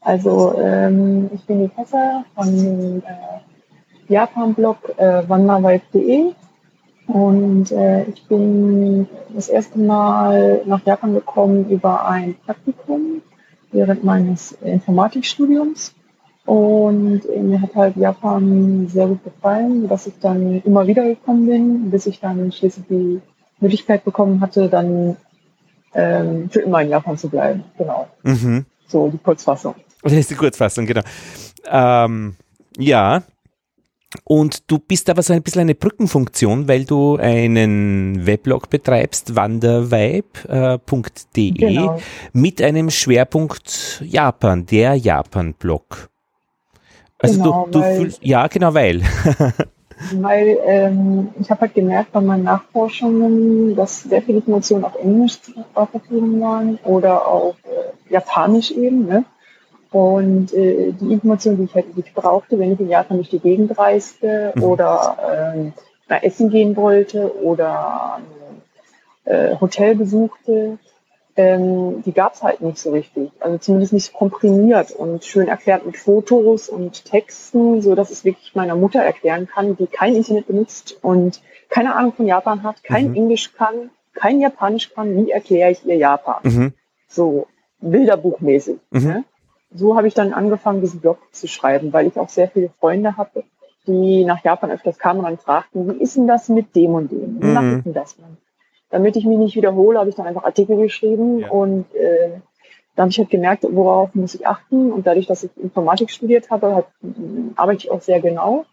Also ähm, ich bin die Tessa von dem äh, Japan-Blog äh, wandervibe.de und äh, ich bin das erste Mal nach Japan gekommen über ein Praktikum während meines Informatikstudiums. Und äh, mir hat halt Japan sehr gut gefallen, dass ich dann immer wieder gekommen bin, bis ich dann schließlich die Möglichkeit bekommen hatte, dann ähm, für immer in Japan zu bleiben. Genau. Mhm. So die Kurzfassung. Das ist die Kurzfassung, genau. Ähm, ja. Und du bist aber so ein bisschen eine Brückenfunktion, weil du einen Weblog betreibst, wandervibe.de, genau. mit einem Schwerpunkt Japan, der Japan-Blog. Also genau, du, du fühlst, ja, genau, weil. weil ähm, ich habe halt gemerkt bei meinen Nachforschungen, dass sehr viele Informationen auf Englisch zur Verfügung waren oder auf äh, Japanisch eben. Ne? Und äh, die Informationen, die ich halt wirklich brauchte, wenn ich in Japan durch die Gegend reiste mhm. oder äh, nach Essen gehen wollte oder äh, Hotel besuchte, ähm, die gab es halt nicht so richtig. Also zumindest nicht komprimiert und schön erklärt mit Fotos und Texten, so dass es wirklich meiner Mutter erklären kann, die kein Internet benutzt und keine Ahnung von Japan hat, kein mhm. Englisch kann, kein Japanisch kann. Wie erkläre ich ihr Japan? Mhm. So Bilderbuchmäßig. Mhm. Ne? So habe ich dann angefangen, diesen Blog zu schreiben, weil ich auch sehr viele Freunde hatte, die nach Japan öfters kamen und dann fragten, wie ist denn das mit dem und dem? Wie mhm. denn das? Man? Damit ich mich nicht wiederhole, habe ich dann einfach Artikel geschrieben ja. und äh, da habe ich halt gemerkt, worauf muss ich achten. Und dadurch, dass ich Informatik studiert habe, halt, arbeite ich auch sehr genau.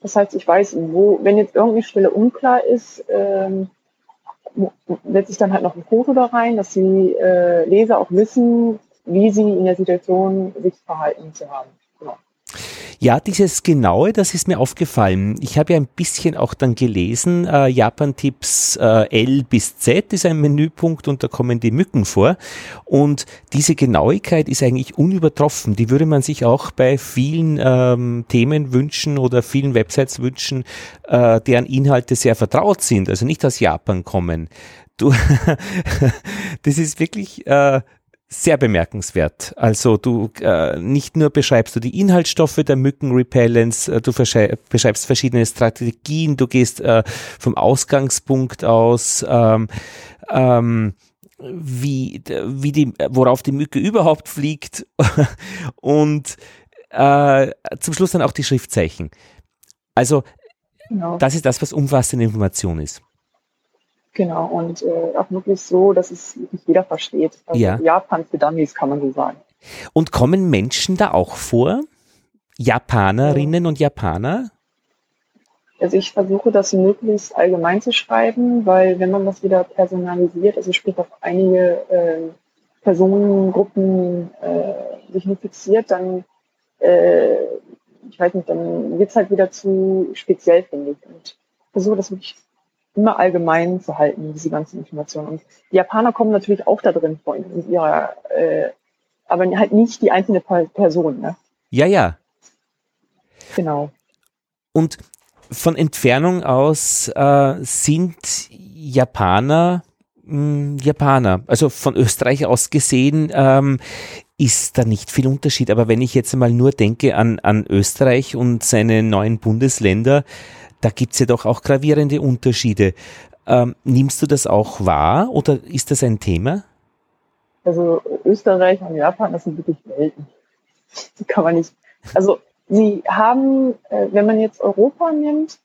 Das heißt, ich weiß, wo, wenn jetzt irgendeine Stelle unklar ist, ähm, setze ich dann halt noch ein Foto da rein, dass die äh, Leser auch wissen, wie sie in der Situation sich verhalten zu haben. Genau. Ja, dieses Genaue, das ist mir aufgefallen. Ich habe ja ein bisschen auch dann gelesen, äh, Japan-Tipps äh, L bis Z ist ein Menüpunkt und da kommen die Mücken vor. Und diese Genauigkeit ist eigentlich unübertroffen. Die würde man sich auch bei vielen ähm, Themen wünschen oder vielen Websites wünschen, äh, deren Inhalte sehr vertraut sind, also nicht aus Japan kommen. Du, das ist wirklich äh, sehr bemerkenswert. Also du äh, nicht nur beschreibst du die Inhaltsstoffe der Mückenrepellents, äh, du beschreibst verschiedene Strategien, du gehst äh, vom Ausgangspunkt aus, ähm, ähm, wie, wie die, worauf die Mücke überhaupt fliegt und äh, zum Schluss dann auch die Schriftzeichen. Also genau. das ist das, was umfassende Information ist. Genau, und äh, auch wirklich so, dass es wirklich jeder versteht. Also ja. Japan für Dummies kann man so sagen. Und kommen Menschen da auch vor? Japanerinnen ja. und Japaner? Also ich versuche das möglichst allgemein zu schreiben, weil wenn man das wieder personalisiert, also sprich auf einige äh, Personengruppen äh, sich nur fixiert, dann äh, ich weiß nicht, dann wird es halt wieder zu speziell, finde ich. Und versuche das wirklich immer allgemein zu halten, diese ganzen Informationen. Und die Japaner kommen natürlich auch da drin vor, in ihrer, äh, aber halt nicht die einzelne Person. Ne? Ja, ja. Genau. Und von Entfernung aus äh, sind Japaner mh, hm, Japaner. Also von Österreich aus gesehen ähm, ist da nicht viel Unterschied. Aber wenn ich jetzt mal nur denke an, an Österreich und seine neuen Bundesländer, da gibt es ja doch auch gravierende Unterschiede. Ähm, nimmst du das auch wahr oder ist das ein Thema? Also Österreich und Japan, das sind wirklich Welten. Die kann man nicht. Also sie haben, äh, wenn man jetzt Europa nimmt,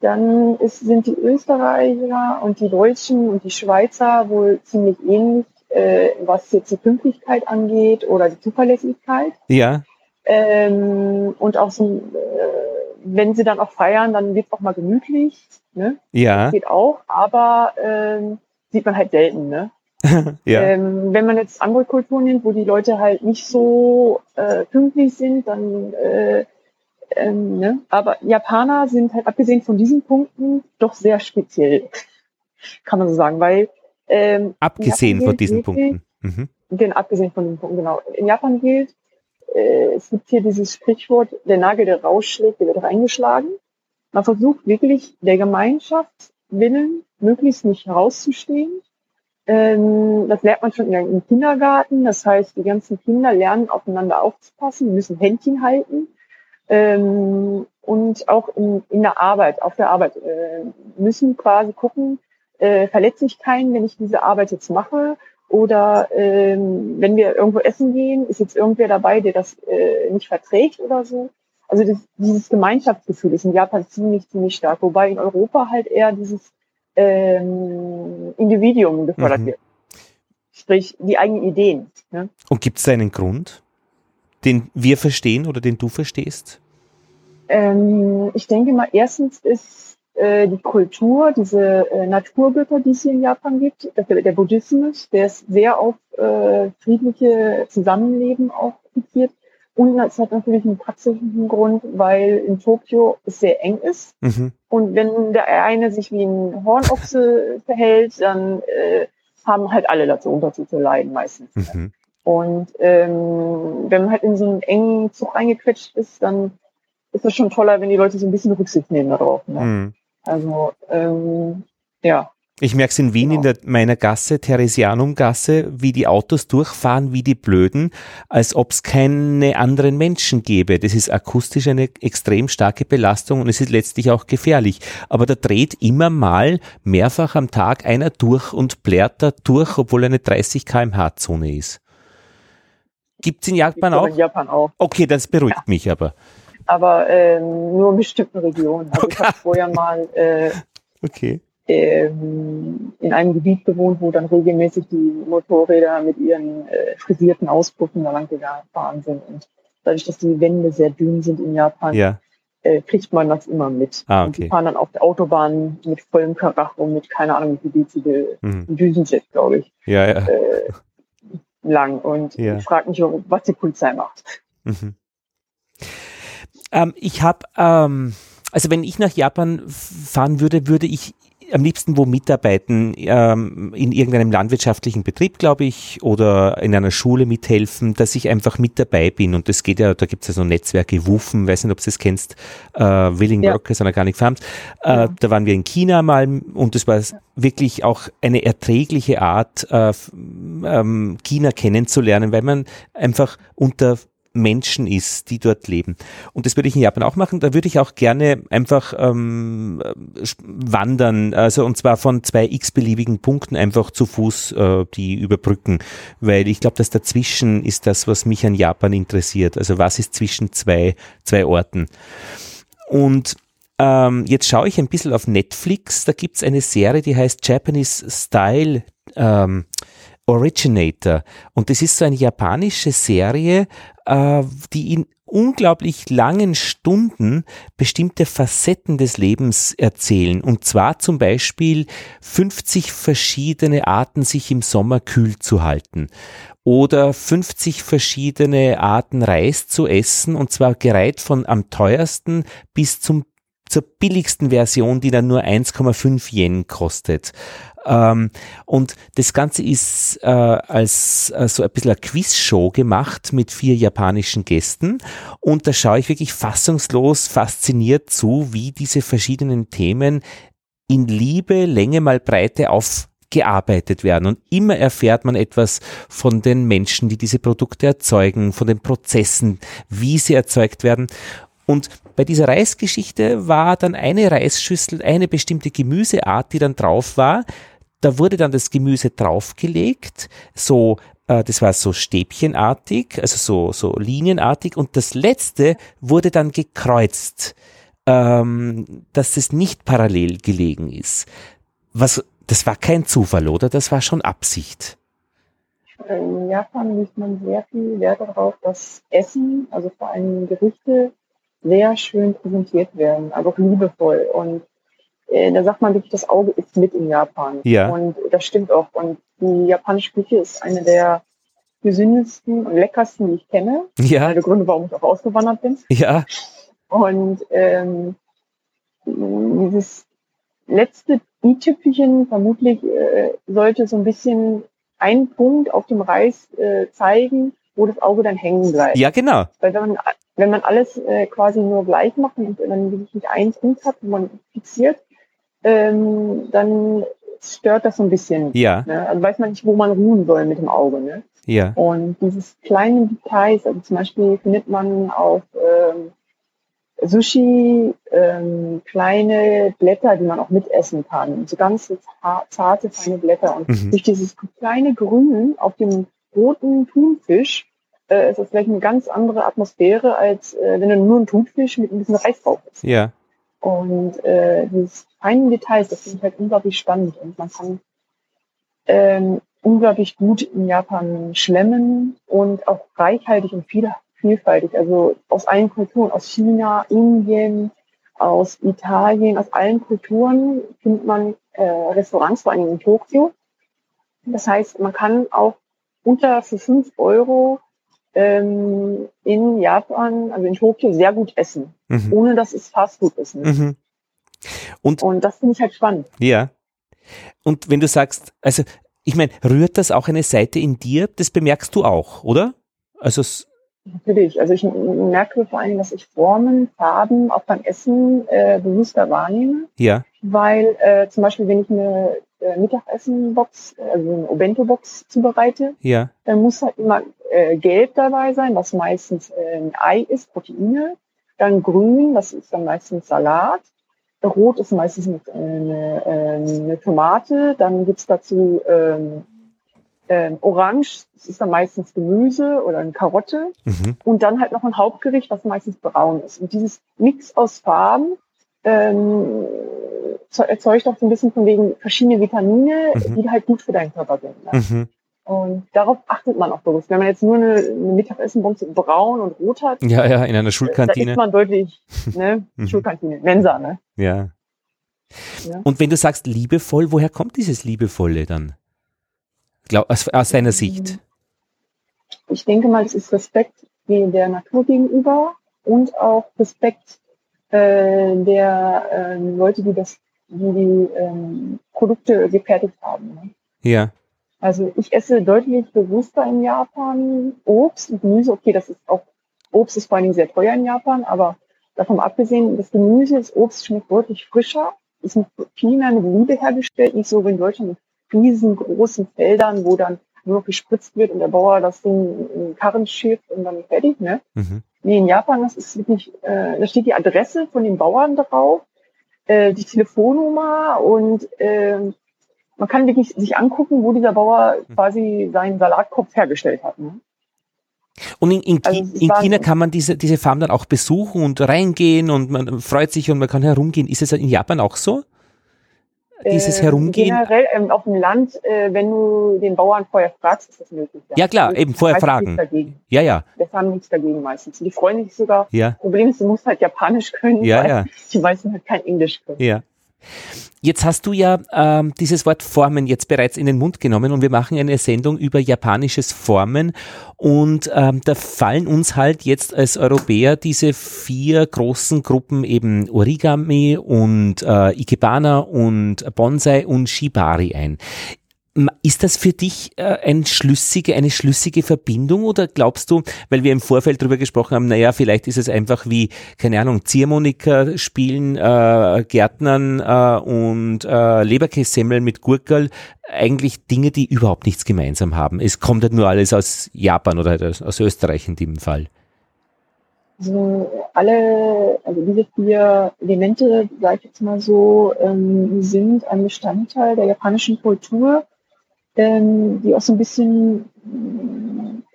dann ist, sind die Österreicher und die Deutschen und die Schweizer wohl ziemlich ähnlich, äh, was jetzt die Pünktlichkeit angeht oder die Zuverlässigkeit. Ja. Ähm, und auch so, äh, wenn sie dann auch feiern, dann wird es auch mal gemütlich. Ne? Ja. Das geht auch, aber ähm, sieht man halt selten. Ne? ja. ähm, wenn man jetzt andere Kulturen nimmt, wo die Leute halt nicht so äh, pünktlich sind, dann äh, ähm, ne? aber Japaner sind halt abgesehen von diesen Punkten doch sehr speziell, kann man so sagen, weil ähm, abgesehen von diesen Punkten. Mhm. Den, abgesehen von den Punkten, genau. In Japan gilt, äh, es gibt hier dieses Sprichwort, der Nagel, der rausschlägt, der wird reingeschlagen. Man versucht wirklich der Gemeinschaft willen möglichst nicht rauszustehen Ähm, das lernt man schon im Kindergarten. Das heißt, die ganzen Kinder lernen aufeinander aufzupassen, müssen Händchen halten. Ähm, und auch in, in der Arbeit, auf der Arbeit, äh, müssen quasi gucken, äh, verletze ich keinen, wenn ich diese Arbeit jetzt mache? Oder ähm, wenn wir irgendwo essen gehen, ist jetzt irgendwer dabei, der das äh, nicht verträgt oder so. Also das, dieses Gemeinschaftsgefühl ist in Japan ziemlich, ziemlich stark, wobei in Europa halt eher dieses ähm, Individuum gefördert mhm. wird. Sprich, die eigenen Ideen. Ne? Und gibt es da einen Grund, den wir verstehen oder den du verstehst? Ähm, ich denke mal, erstens ist äh, die Kultur, diese äh, Naturgötter, die es hier in Japan gibt, der, der Buddhismus, der ist sehr auf äh, friedliche Zusammenleben auch fixiert. Und es hat natürlich einen praktischen Grund, weil in Tokio es sehr eng ist. Mhm. Und wenn der eine sich wie ein Hornochse verhält, dann äh, haben halt alle dazu unter zu leiden meistens. Mhm. Und ähm, wenn man halt in so einen engen Zug reingequetscht ist, dann ist es schon toller, wenn die Leute so ein bisschen Rücksicht nehmen darauf. Ne? Mhm. Also ähm, ja. Ich merke es in Wien genau. in der, meiner Gasse, Theresianum-Gasse, wie die Autos durchfahren, wie die Blöden, als ob es keine anderen Menschen gäbe. Das ist akustisch eine extrem starke Belastung und es ist letztlich auch gefährlich. Aber da dreht immer mal mehrfach am Tag einer durch und blärt da durch, obwohl eine 30 kmh Zone ist. Gibt es in Japan auch? In Japan auch. Okay, das beruhigt ja. mich aber. Aber ähm, nur in bestimmten Regionen. Also okay. ich habe vorher mal äh, okay ähm, in einem Gebiet gewohnt, wo dann regelmäßig die Motorräder mit ihren äh, frisierten Auspuffen da lang gefahren sind. Und dadurch, dass die Wände sehr dünn sind in Japan, ja. äh, kriegt man das immer mit. Ah, okay. Und die fahren dann auf der Autobahn mit vollem Karacho, mit keine Ahnung wie viel mhm. Düsenjet, glaube ich. Ja, ja. Äh, lang. Und ja. ich frage mich, was die Polizei macht. Mhm. Ähm, ich habe, ähm, also wenn ich nach Japan fahren würde, würde ich am liebsten wo mitarbeiten, ähm, in irgendeinem landwirtschaftlichen Betrieb, glaube ich, oder in einer Schule mithelfen, dass ich einfach mit dabei bin. Und das geht ja, da gibt es ja so Netzwerke, WUFen, weiß nicht, ob du das kennst, äh, Willing ja. Workers and Organic Farms. Äh, ja. Da waren wir in China mal und das war wirklich auch eine erträgliche Art, äh, ähm, China kennenzulernen, weil man einfach unter Menschen ist, die dort leben. Und das würde ich in Japan auch machen. Da würde ich auch gerne einfach ähm, wandern, also und zwar von zwei x-beliebigen Punkten einfach zu Fuß äh, die überbrücken, weil ich glaube, dass dazwischen ist das, was mich an Japan interessiert. Also was ist zwischen zwei, zwei Orten? Und ähm, jetzt schaue ich ein bisschen auf Netflix. Da gibt es eine Serie, die heißt Japanese Style. Ähm, Originator. Und das ist so eine japanische Serie, äh, die in unglaublich langen Stunden bestimmte Facetten des Lebens erzählen. Und zwar zum Beispiel 50 verschiedene Arten, sich im Sommer kühl zu halten. Oder 50 verschiedene Arten Reis zu essen, und zwar gereiht von am teuersten bis zum zur billigsten Version, die dann nur 1,5 Yen kostet. Ähm, und das Ganze ist äh, als äh, so ein bisschen eine Quizshow gemacht mit vier japanischen Gästen. Und da schaue ich wirklich fassungslos, fasziniert zu, wie diese verschiedenen Themen in Liebe, Länge mal Breite auf gearbeitet werden. Und immer erfährt man etwas von den Menschen, die diese Produkte erzeugen, von den Prozessen, wie sie erzeugt werden. Und bei dieser Reisgeschichte war dann eine Reisschüssel, eine bestimmte Gemüseart, die dann drauf war. Da wurde dann das Gemüse draufgelegt, so äh, das war so stäbchenartig, also so, so linienartig und das letzte wurde dann gekreuzt, ähm, dass es nicht parallel gelegen ist. Was, das war kein Zufall, oder? Das war schon Absicht. In Japan legt man sehr viel Wert darauf, dass Essen, also vor allem Gerichte, sehr schön präsentiert werden, also auch liebevoll. Und äh, da sagt man wirklich, das Auge ist mit in Japan. Ja. Und das stimmt auch. Und die japanische Küche ist eine der gesündesten und leckersten, die ich kenne. Ja. Der Gründe, warum ich auch ausgewandert bin. Ja. Und ähm, dieses letzte i-Tüpfelchen vermutlich äh, sollte so ein bisschen einen Punkt auf dem Reis äh, zeigen, wo das Auge dann hängen bleibt. Ja, genau. Weil wenn man, wenn man alles äh, quasi nur gleich macht und dann wirklich nicht einen Punkt hat, wo man fixiert, ähm, dann stört das so ein bisschen. Ja. Ne? Also weiß man nicht, wo man ruhen soll mit dem Auge. Ne? Ja. Und dieses kleine Details, also zum Beispiel findet man auf ähm, Sushi ähm, kleine Blätter, die man auch mitessen kann. So ganz zarte, feine Blätter. Und mhm. durch dieses kleine Grün auf dem roten Thunfisch äh, ist das vielleicht eine ganz andere Atmosphäre, als äh, wenn du nur einen Thunfisch mit ein bisschen Reis drauf isst. Ja. Und äh, dieses feine Details, das ich halt unglaublich spannend. Und man kann ähm, unglaublich gut in Japan schlemmen und auch reichhaltig und viel, vielfältig. Also aus allen Kulturen, aus China, Indien, aus Italien, aus allen Kulturen findet man äh, Restaurants, vor allem in Tokio. Das heißt, man kann auch unter für fünf Euro ähm, in Japan, also in Tokio, sehr gut essen, mhm. ohne dass es Fastfood ist. Ne? Mhm. Und, und das finde ich halt spannend. Ja. Und wenn du sagst, also ich meine, rührt das auch eine Seite in dir? Das bemerkst du auch, oder? Also Natürlich. Also ich merke vor allem, dass ich Formen, Farben auch beim Essen äh, bewusster wahrnehme. Ja. Weil äh, zum Beispiel, wenn ich eine äh, Mittagessenbox, also eine Obento-Box zubereite, ja. dann muss halt immer äh, gelb dabei sein, was meistens äh, ein Ei ist, Proteine. Dann grün, das ist dann meistens Salat. Rot ist meistens eine, eine, ähm, eine Tomate. Dann gibt's dazu ähm, ähm, Orange, das ist dann meistens Gemüse oder eine Karotte. Mhm. Und dann halt noch ein Hauptgericht, was meistens braun ist. Und dieses Mix aus Farben ähm, erzeugt auch so ein bisschen von wegen verschiedene Vitamine, mhm. die halt gut für deinen Körper sind. Ne? Mhm. Und darauf achtet man auch bewusst. Wenn man jetzt nur eine, eine Mittagessenbombe braun und rot hat, ja, ja, in einer Schulkantine, da ist man deutlich, ne, mhm. Schulkantine, Mensa, ne? Ja. ja. Und wenn du sagst liebevoll, woher kommt dieses liebevolle dann? Glaub, aus, aus deiner Sicht? Ich denke mal, es ist Respekt der Natur gegenüber und auch Respekt äh, der äh, Leute, die das, die die ähm, Produkte gefertigt haben. Ne? Ja. Also ich esse deutlich bewusster in Japan Obst und Gemüse. Okay, das ist auch, Obst ist vor allen Dingen sehr teuer in Japan, aber davon abgesehen, das Gemüse, das Obst schmeckt deutlich frischer, ist mit viel mehr mit Liebe hergestellt, nicht so wie in Deutschland mit riesengroßen Feldern, wo dann nur noch gespritzt wird und der Bauer das Ding in Karren schifft und dann fertig, ne? Mhm. Nee, in Japan, das ist wirklich, äh, da steht die Adresse von den Bauern drauf, äh, die Telefonnummer und äh, man kann wirklich sich angucken, wo dieser Bauer mhm. quasi seinen Salatkopf hergestellt hat. Ne? Und in, in, also in China kann man diese, diese Farm dann auch besuchen und reingehen und man freut sich und man kann herumgehen. Ist es in Japan auch so? Dieses äh, Herumgehen? Generell ähm, auf dem Land, äh, wenn du den Bauern vorher fragst, ist das möglich. Ja, ja klar, eben vorher fragen. Ja, ja. Wir haben nichts dagegen meistens. Die freuen sich sogar. Ja. Problem ist, du musst halt Japanisch können, ja, weil ja. die meisten halt kein Englisch können. Ja. Jetzt hast du ja ähm, dieses Wort Formen jetzt bereits in den Mund genommen und wir machen eine Sendung über japanisches Formen und ähm, da fallen uns halt jetzt als Europäer diese vier großen Gruppen eben Origami und äh, Ikebana und Bonsai und Shibari ein. Ist das für dich äh, ein schlüssige, eine schlüssige Verbindung oder glaubst du, weil wir im Vorfeld darüber gesprochen haben, naja, vielleicht ist es einfach wie, keine Ahnung, Ziehharmonika spielen, äh, Gärtnern äh, und äh, Leberkässemmeln mit Gurkel, eigentlich Dinge, die überhaupt nichts gemeinsam haben. Es kommt halt nur alles aus Japan oder halt aus Österreich in dem Fall. Also alle, also diese vier Elemente, sage ich jetzt mal so, ähm, sind ein Bestandteil der japanischen Kultur ähm, die auch so ein bisschen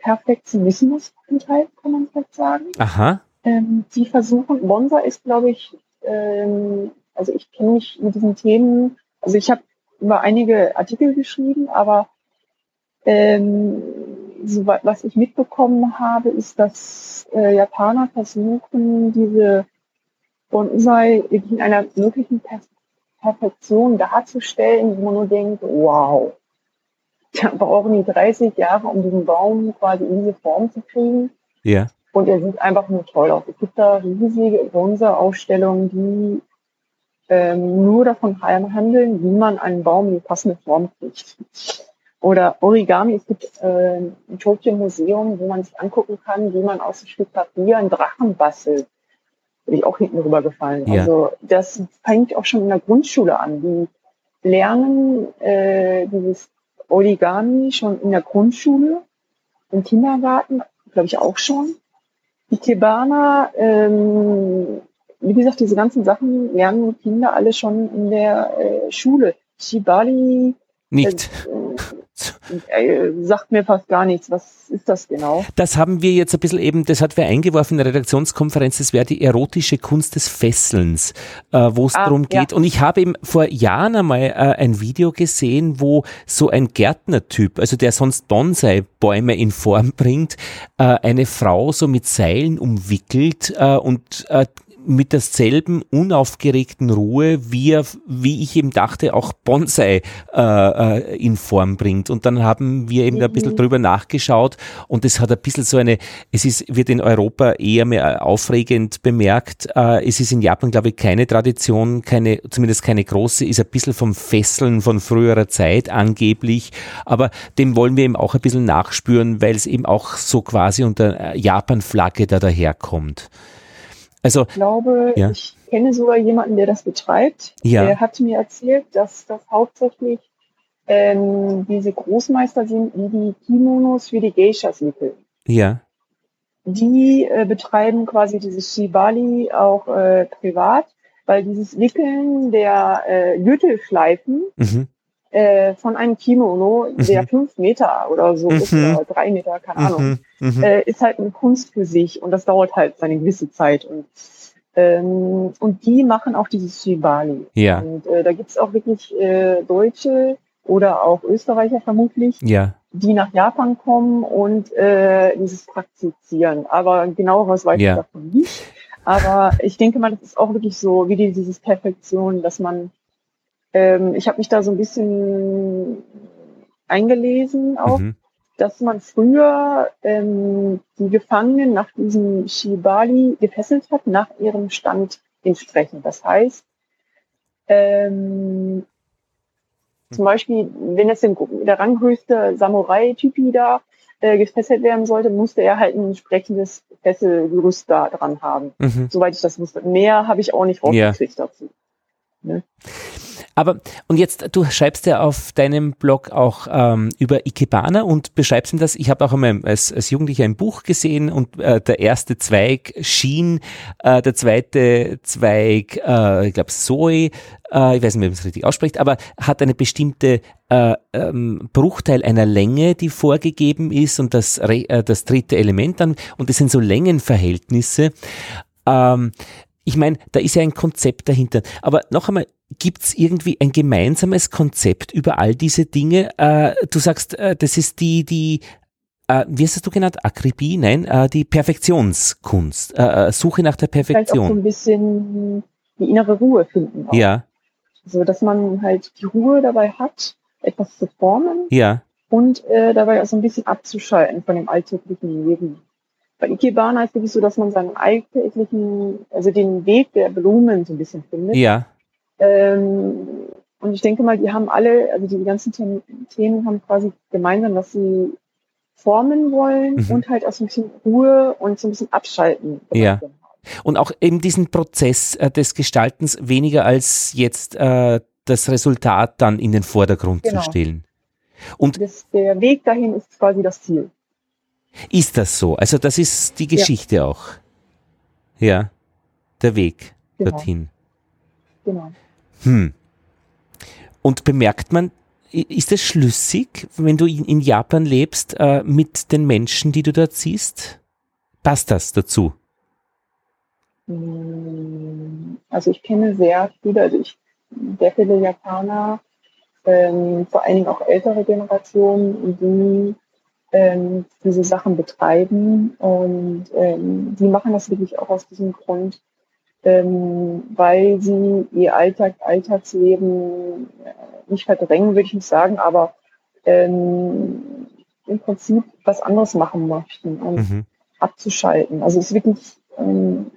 Perfektionismus enthält, kann man vielleicht sagen. Aha. Ähm, die versuchen, Bonsa ist, glaube ich, ähm, also ich kenne mich mit diesen Themen, also ich habe über einige Artikel geschrieben, aber ähm, so, was ich mitbekommen habe, ist, dass äh, Japaner versuchen, diese Bonsai in einer möglichen per Perfektion darzustellen, wo man nur denkt, wow, da brauchen die 30 Jahre, um diesen Baum quasi in diese Form zu kriegen. Ja. Und er sieht einfach nur toll aus. Es gibt da riesige Bronzeausstellungen, die ähm, nur davon handeln, wie man einen Baum in die passende Form kriegt. Oder Origami, es gibt äh, ein Tokyo Museum, wo man sich angucken kann, wie man aus dem Stück Papier einen Drachen bastelt. Bin ich auch hinten rüber gefallen. Ja. Also das fängt auch schon in der Grundschule an, wie lernen äh, dieses Origami schon in der Grundschule, im Kindergarten, glaube ich auch schon. Die Ikebana, ähm, wie gesagt, diese ganzen Sachen lernen Kinder alle schon in der äh, Schule. Shibari. Nicht. Äh, äh, sagt mir fast gar nichts. Was ist das genau? Das haben wir jetzt ein bisschen eben, das hat wir eingeworfen in der Redaktionskonferenz, das wäre die erotische Kunst des Fesselns, äh, wo es ah, darum geht. Ja. Und ich habe eben vor Jahren einmal äh, ein Video gesehen, wo so ein Gärtnertyp, also der sonst Bonsai-Bäume in Form bringt, äh, eine Frau so mit Seilen umwickelt äh, und mit derselben unaufgeregten Ruhe, wie er, wie ich eben dachte, auch Bonsai äh, äh, in Form bringt. Und dann haben wir eben mhm. ein bisschen drüber nachgeschaut und es hat ein bisschen so eine, es ist, wird in Europa eher mehr aufregend bemerkt. Äh, es ist in Japan, glaube ich, keine Tradition, keine, zumindest keine große, ist ein bisschen vom Fesseln von früherer Zeit angeblich. Aber dem wollen wir eben auch ein bisschen nachspüren, weil es eben auch so quasi unter Japan-Flagge da daherkommt. Also, ich glaube, ja. ich kenne sogar jemanden, der das betreibt. Ja. Der hat mir erzählt, dass das hauptsächlich ähm, diese Großmeister sind, die die Kimonos für die Geishas wickeln. Ja. Die äh, betreiben quasi dieses Shibali auch äh, privat, weil dieses Wickeln der äh, Gürtelschleifen mhm. Äh, von einem Kimono, mhm. der fünf Meter oder so mhm. ist, oder drei Meter, keine Ahnung, mhm mhm. äh, ist halt eine Kunst für sich und das dauert halt seine gewisse Zeit. Und, ähm, und die machen auch dieses Shibali. Ja. Und äh, da gibt's auch wirklich äh, Deutsche oder auch Österreicher vermutlich, ja. die nach Japan kommen und äh, dieses praktizieren. Aber genaueres weiß ja. ich davon nicht. Aber ich denke mal, das ist auch wirklich so, wie die, dieses Perfektion, dass man, ähm, ich habe mich da so ein bisschen eingelesen auch. Mhm dass man früher ähm, die Gefangenen nach diesem Shibali gefesselt hat, nach ihrem Stand entsprechend. Das heißt, ähm, zum Beispiel, wenn es der ranghöchste Samurai-Typi da äh, gefesselt werden sollte, musste er halt ein entsprechendes Fesselgerüst da dran haben. Mhm. Soweit ich das wusste. Mehr habe ich auch nicht rausgekriegt ja. dazu. Ne? Aber, und jetzt, du schreibst ja auf deinem Blog auch ähm, über Ikebana und beschreibst ihm das. Ich habe auch einmal als, als Jugendlicher ein Buch gesehen und äh, der erste Zweig schien, äh, der zweite Zweig, äh, ich glaube Zoe, äh, ich weiß nicht, wie man es richtig ausspricht, aber hat eine bestimmte äh, ähm, Bruchteil einer Länge, die vorgegeben ist und das, äh, das dritte Element dann, und das sind so Längenverhältnisse. Ähm, ich meine, da ist ja ein Konzept dahinter. Aber noch einmal, gibt es irgendwie ein gemeinsames Konzept über all diese Dinge? Äh, du sagst, äh, das ist die, die, äh, wie hast du genannt? Akribie? Nein, äh, die Perfektionskunst. Äh, äh, Suche nach der Perfektion. Vielleicht auch so ein bisschen die innere Ruhe finden. Auch. Ja. So, dass man halt die Ruhe dabei hat, etwas zu formen. Ja. Und dabei auch so ein bisschen abzuschalten von dem alltäglichen Leben. Bei Ikebana ist es wirklich so, dass man seinen alltäglichen, also den Weg der Blumen so ein bisschen findet. Ja. Ähm, und ich denke mal, die haben alle, also die ganzen Themen haben quasi gemeinsam, dass sie formen wollen mhm. und halt auch so ein bisschen Ruhe und so ein bisschen abschalten. Ja. Und auch eben diesen Prozess äh, des Gestaltens weniger als jetzt äh, das Resultat dann in den Vordergrund genau. zu stellen. Und das, der Weg dahin ist quasi das Ziel. Ist das so? Also das ist die Geschichte ja. auch. Ja, der Weg genau. dorthin. Genau. Hm. Und bemerkt man, ist es schlüssig, wenn du in Japan lebst, äh, mit den Menschen, die du dort siehst? Passt das dazu? Hm, also ich kenne sehr viele, also ich, sehr viele Japaner, ähm, vor allen Dingen auch ältere Generationen, die ähm, diese Sachen betreiben und ähm, die machen das wirklich auch aus diesem Grund, ähm, weil sie ihr Alltag, Alltagsleben äh, nicht verdrängen, würde ich nicht sagen, aber ähm, im Prinzip was anderes machen möchten und mhm. abzuschalten. Also es ist wirklich, ähm,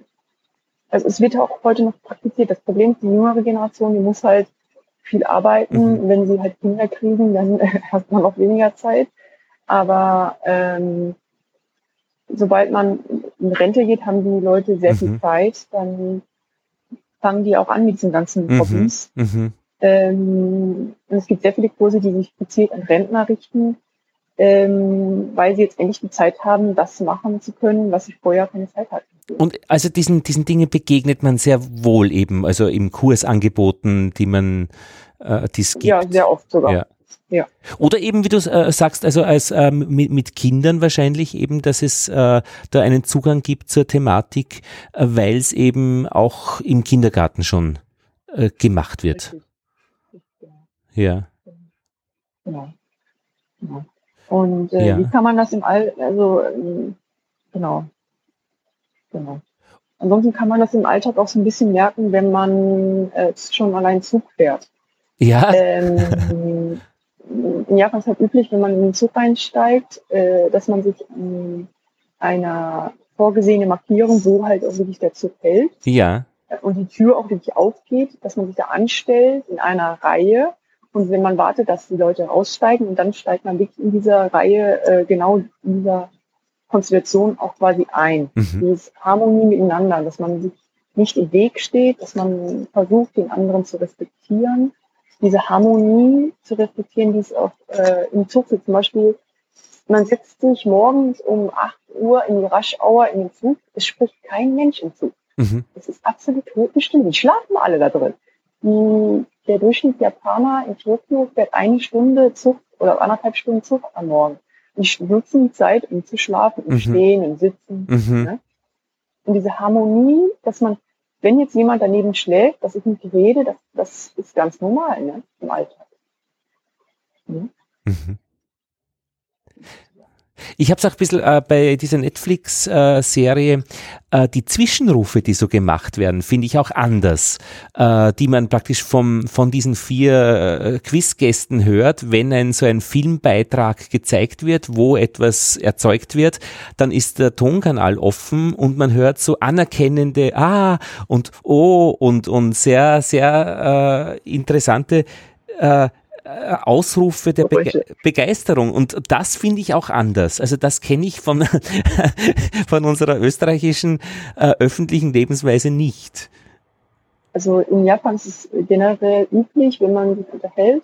also es wird auch heute noch praktiziert. Das Problem ist, die jüngere Generation, die muss halt viel arbeiten. Mhm. Wenn sie halt Kinder kriegen, dann hat man auch weniger Zeit. Aber ähm, sobald man in Rente geht, haben die Leute sehr mhm. viel Zeit, dann fangen die auch an mit diesen ganzen mhm. Hobbys. Mhm. Ähm, und es gibt sehr viele Kurse, die sich gezielt an Rentner richten, ähm, weil sie jetzt endlich die Zeit haben, das machen zu können, was sie vorher keine Zeit hatten. Und also diesen, diesen Dingen begegnet man sehr wohl eben, also im Kursangeboten, die man, äh, die es gibt. Ja, sehr oft sogar. Ja. Ja. Oder eben, wie du äh, sagst, also als ähm, mit, mit, Kindern wahrscheinlich eben, dass es äh, da einen Zugang gibt zur Thematik, äh, weil es eben auch im Kindergarten schon äh, gemacht wird. Richtig. Ja. Genau. genau. Und äh, ja. wie kann man das im All, also ähm, genau, genau. Ansonsten kann man das im Alltag auch so ein bisschen merken, wenn man äh, schon allein Zug fährt. Ja. Ähm, in Japan ist halt üblich, wenn man in den Zug einsteigt, äh, dass man sich an einer vorgesehene Markierung, wo halt auch wirklich der Zug hält. Ja. Und die Tür auch wirklich aufgeht, dass man sich da anstellt in einer Reihe und wenn man wartet, dass die Leute aussteigen und dann steigt man wirklich in dieser Reihe äh, genau in dieser Konstellation auch quasi ein. Mhm. Dieses Harmonie miteinander, dass man sich nicht im Weg steht, dass man versucht, den anderen zu respektieren. Diese Harmonie zu respektieren, die ist auch äh, im Zug zum Beispiel. Man setzt sich morgens um 8 Uhr in die Raschauer in den Zug. Es spricht kein Mensch im Zug. Mhm. Es ist absolut totenstill. Die schlafen alle da drin. Die der Durchschnitt Japaner in Tokio fährt eine Stunde Zug oder anderthalb Stunden Zug am Morgen. Die nutzen die Zeit, um zu schlafen, im mhm. Stehen, im Sitzen. Mhm. Ne? Und diese Harmonie, dass man, wenn jetzt jemand daneben schläft, dass ich nicht rede, das, das ist ganz normal ne? im Alltag. Ne? Mhm. Ich habe es auch ein bisschen äh, bei dieser Netflix-Serie, äh, die Zwischenrufe, die so gemacht werden, finde ich auch anders, äh, die man praktisch vom, von diesen vier äh, Quizgästen hört, wenn ein so ein Filmbeitrag gezeigt wird, wo etwas erzeugt wird, dann ist der Tonkanal offen und man hört so anerkennende Ah und Oh und, und sehr, sehr äh, interessante äh, äh, Ausrufe der Bege Begeisterung. Und das finde ich auch anders. Also das kenne ich von, von unserer österreichischen äh, öffentlichen Lebensweise nicht. Also in Japan ist es generell üblich, wenn man sich unterhält,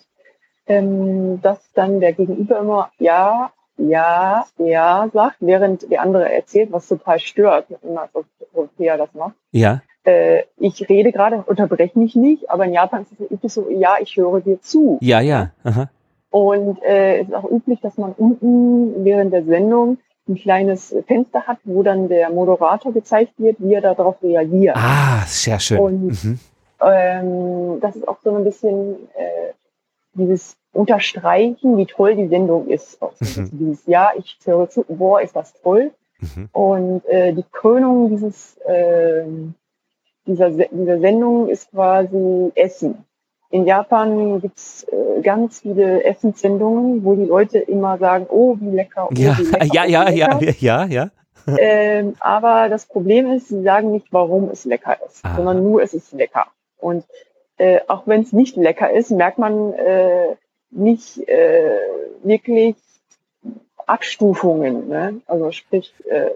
ähm, dass dann der Gegenüber immer ja, ja, ja sagt, während der andere erzählt, was total stört, wenn man als Europäer das macht. Ja äh, ich rede gerade, unterbreche mich nicht, aber in Japan ist es üblich so, ja, ich höre dir zu. Ja, ja. Aha. Und äh, es ist auch üblich, dass man unten während der Sendung ein kleines Fenster hat, wo dann der Moderator gezeigt wird, wie er darauf reagiert. Ah, sehr schön. Und mhm. ähm, das ist auch so ein bisschen äh, dieses Unterstreichen, wie toll die Sendung ist. Auch so mhm. Dieses Ja, ich höre zu, boah, ist das toll. Mhm. Und äh, die Krönung dieses äh, dieser, dieser Sendung ist quasi Essen. In Japan gibt's äh, ganz viele Essenssendungen, wo die Leute immer sagen, oh, wie lecker, oh, ja, wie lecker. Ja, ja, wie lecker. ja, ja, ja. ähm, aber das Problem ist, sie sagen nicht, warum es lecker ist, ah. sondern nur, es ist lecker. Und äh, auch wenn es nicht lecker ist, merkt man äh, nicht äh, wirklich Abstufungen. Ne? Also sprich, äh,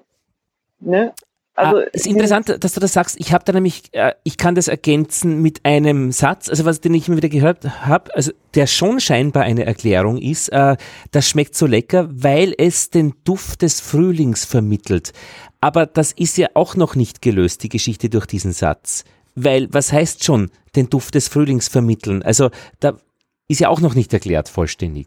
ne? Also, ah, ist interessant, dass du das sagst. Ich habe da nämlich, äh, ich kann das ergänzen mit einem Satz, also was den ich immer wieder gehört habe, also der schon scheinbar eine Erklärung ist. Äh, das schmeckt so lecker, weil es den Duft des Frühlings vermittelt. Aber das ist ja auch noch nicht gelöst, die Geschichte durch diesen Satz. Weil, was heißt schon, den Duft des Frühlings vermitteln? Also da ist ja auch noch nicht erklärt vollständig.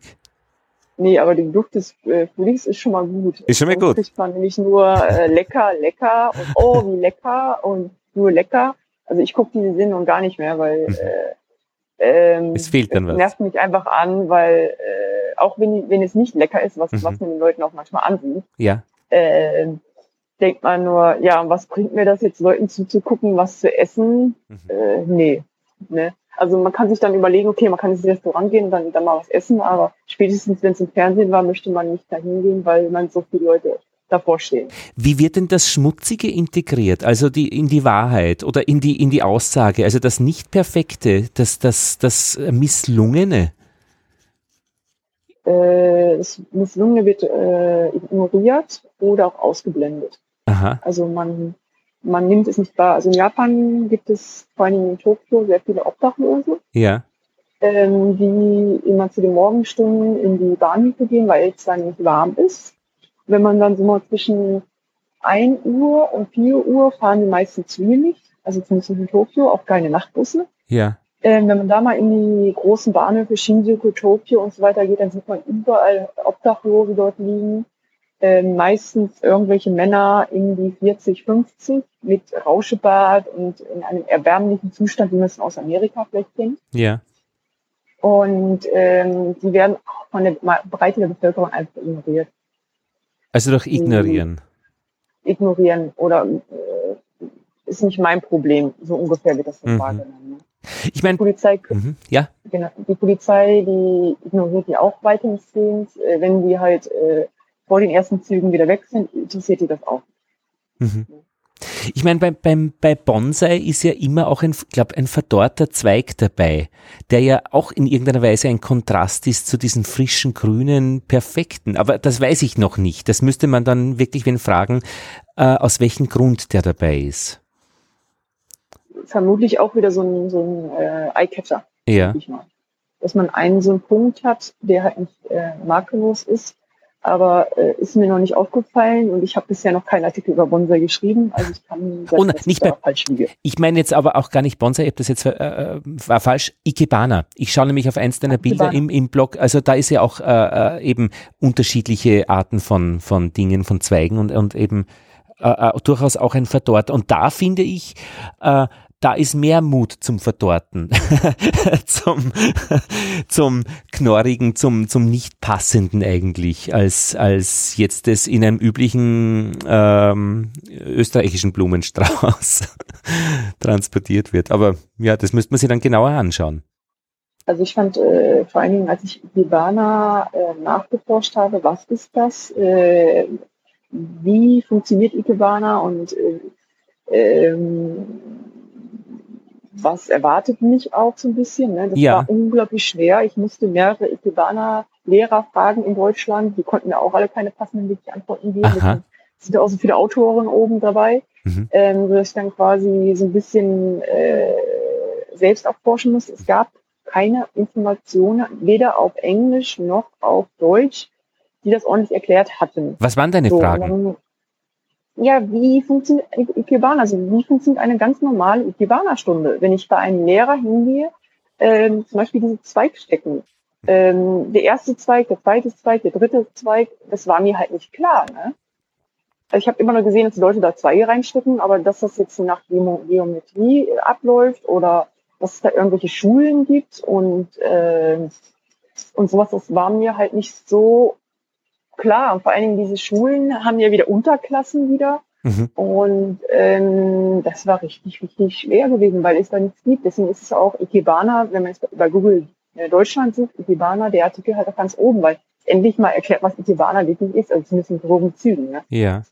Nee, aber den Duft des äh, Frühlings ist schon mal gut. Ist schon mal gut. kriegt man nämlich nur äh, lecker, lecker und oh, wie lecker und nur lecker. Also ich gucke diese Sendung gar nicht mehr, weil mhm. äh, ähm, es fehlt dann was. nervt mich einfach an, weil äh, auch wenn, wenn es nicht lecker ist, was, mhm. was man den Leuten auch manchmal ansieht, ja. äh, denkt man nur, ja, was bringt mir das jetzt, Leuten zuzugucken, was zu essen? Mhm. Äh, nee. Ne? Also man kann sich dann überlegen, okay, man kann ins Restaurant gehen und dann, dann mal was essen, aber spätestens, wenn es im Fernsehen war, möchte man nicht dahin gehen, weil man so viele Leute davor stehen. Wie wird denn das Schmutzige integriert, also die, in die Wahrheit oder in die, in die Aussage, also das Nicht-Perfekte, das, das, das Misslungene? Äh, das Misslungene wird äh, ignoriert oder auch ausgeblendet. Aha. Also man man nimmt es nicht wahr. Also in Japan gibt es vor allem in Tokio sehr viele Obdachlose. Ja. ähm, die immer zu den Morgenstunden in die Bahnhöfe gehen, weil es dann nicht warm ist. Wenn man dann so mal zwischen 1 Uhr und 4 Uhr fahren die meisten Züge nicht, also zumindest in Tokio, auch keine Nachtbusse. Ja. Ähm, wenn man da mal in die großen Bahnhöfe Shinjuku, Tokio und so weiter geht, dann sieht man überall Obdachlose dort liegen. Ähm, meistens irgendwelche Männer in die 40, 50 mit Rauschebart und in einem erbärmlichen Zustand, wie man es aus Amerika vielleicht kennt. Ja. Und ähm, die werden von der Breite der Bevölkerung einfach ignoriert. Also doch ignorieren. Ignorieren oder äh, ist nicht mein Problem, so ungefähr wird das Mhm. wahrgenommen. ne? Ich meine, Die Polizei, mhm. ja, genau, die Polizei, die ignoriert die auch weitestgehend. Äh, wenn die halt äh, vor den ersten Zügen wieder weg sind, interessiert die das auch. Mhm. Ich meine, beim, beim, bei Bonsai ist ja immer auch ein, glaube ein verdorrter Zweig dabei, der ja auch in irgendeiner Weise ein Kontrast ist zu diesen frischen, grünen, perfekten. Aber das weiß ich noch nicht. Das müsste man dann wirklich wen fragen, äh, aus welchem Grund der dabei ist. Vermutlich auch wieder so ein, so ein äh, Eyecatcher, Ja. Dass man einen so einen Punkt hat, der halt nicht äh, makellos ist, aber äh, ist mir noch nicht aufgefallen und ich habe bisher noch keinen Artikel über Bonsai geschrieben, also ich kann sagen, Oh, nein, dass nicht ich falsch liege. Ich meine jetzt aber auch gar nicht Bonsai, ich habe das jetzt äh, äh, war falsch, Ikebana. Ich schaue nämlich auf eins deiner Bilder im, im Blog, also da ist ja auch äh, äh, eben unterschiedliche Arten von, von Dingen, von Zweigen und, und eben äh, äh, durchaus auch ein Verdorrt. Und da finde ich, äh, da ist mehr Mut zum Verdorrten, zum, zum Knorrigen, zum, zum nicht passenden eigentlich, als, als jetzt das in einem üblichen ähm, österreichischen Blumenstrauß transportiert wird. Aber ja, das müsste man sich dann genauer anschauen. Also ich fand äh, vor allen Dingen, als ich Ikebana äh, nachgeforscht habe, was ist das, äh, wie funktioniert Ikebana und äh, ähm, was erwartet mich auch so ein bisschen. Ne? Das Ja. war unglaublich schwer. Ich musste mehrere Ikebana-Lehrer fragen in Deutschland. Die konnten mir auch alle keine passenden wirklichen Antworten geben. Aha. Deswegen sind auch so viele Autoren oben dabei, Mhm. ähm, sodass ich dann quasi so ein bisschen äh, selbst auch forschen musste. Es gab keine Informationen, weder auf Englisch noch auf Deutsch, die das ordentlich erklärt hatten. Was waren deine So, Fragen? Ja, wie funktioniert Ikebana? Also wie funktioniert eine ganz normale Ikebana-Stunde? Wenn ich bei einem Lehrer hingehe, ähm, zum Beispiel diese Zweigstecken. Ähm, der erste Zweig, der zweite Zweig, der dritte Zweig, das war mir halt nicht klar. Ne? Also ich habe immer nur gesehen, dass die Leute da Zweige reinstecken, aber dass das jetzt nach Geo- Geometrie äh, abläuft oder dass es da irgendwelche Schulen gibt und, äh, und sowas, das war mir halt nicht so klar. Und vor allen Dingen diese Schulen haben ja wieder Unterklassen wieder. Mhm. Und ähm, das war richtig, richtig schwer gewesen, weil es da nichts gibt. Deswegen ist es auch Ikebana, wenn man es bei Google äh, Deutschland sucht, Ikebana, der Artikel halt auch ganz oben, weil endlich mal erklärt, was Ikebana wirklich ist, also zumindest in groben Zügen. Ne? Ja.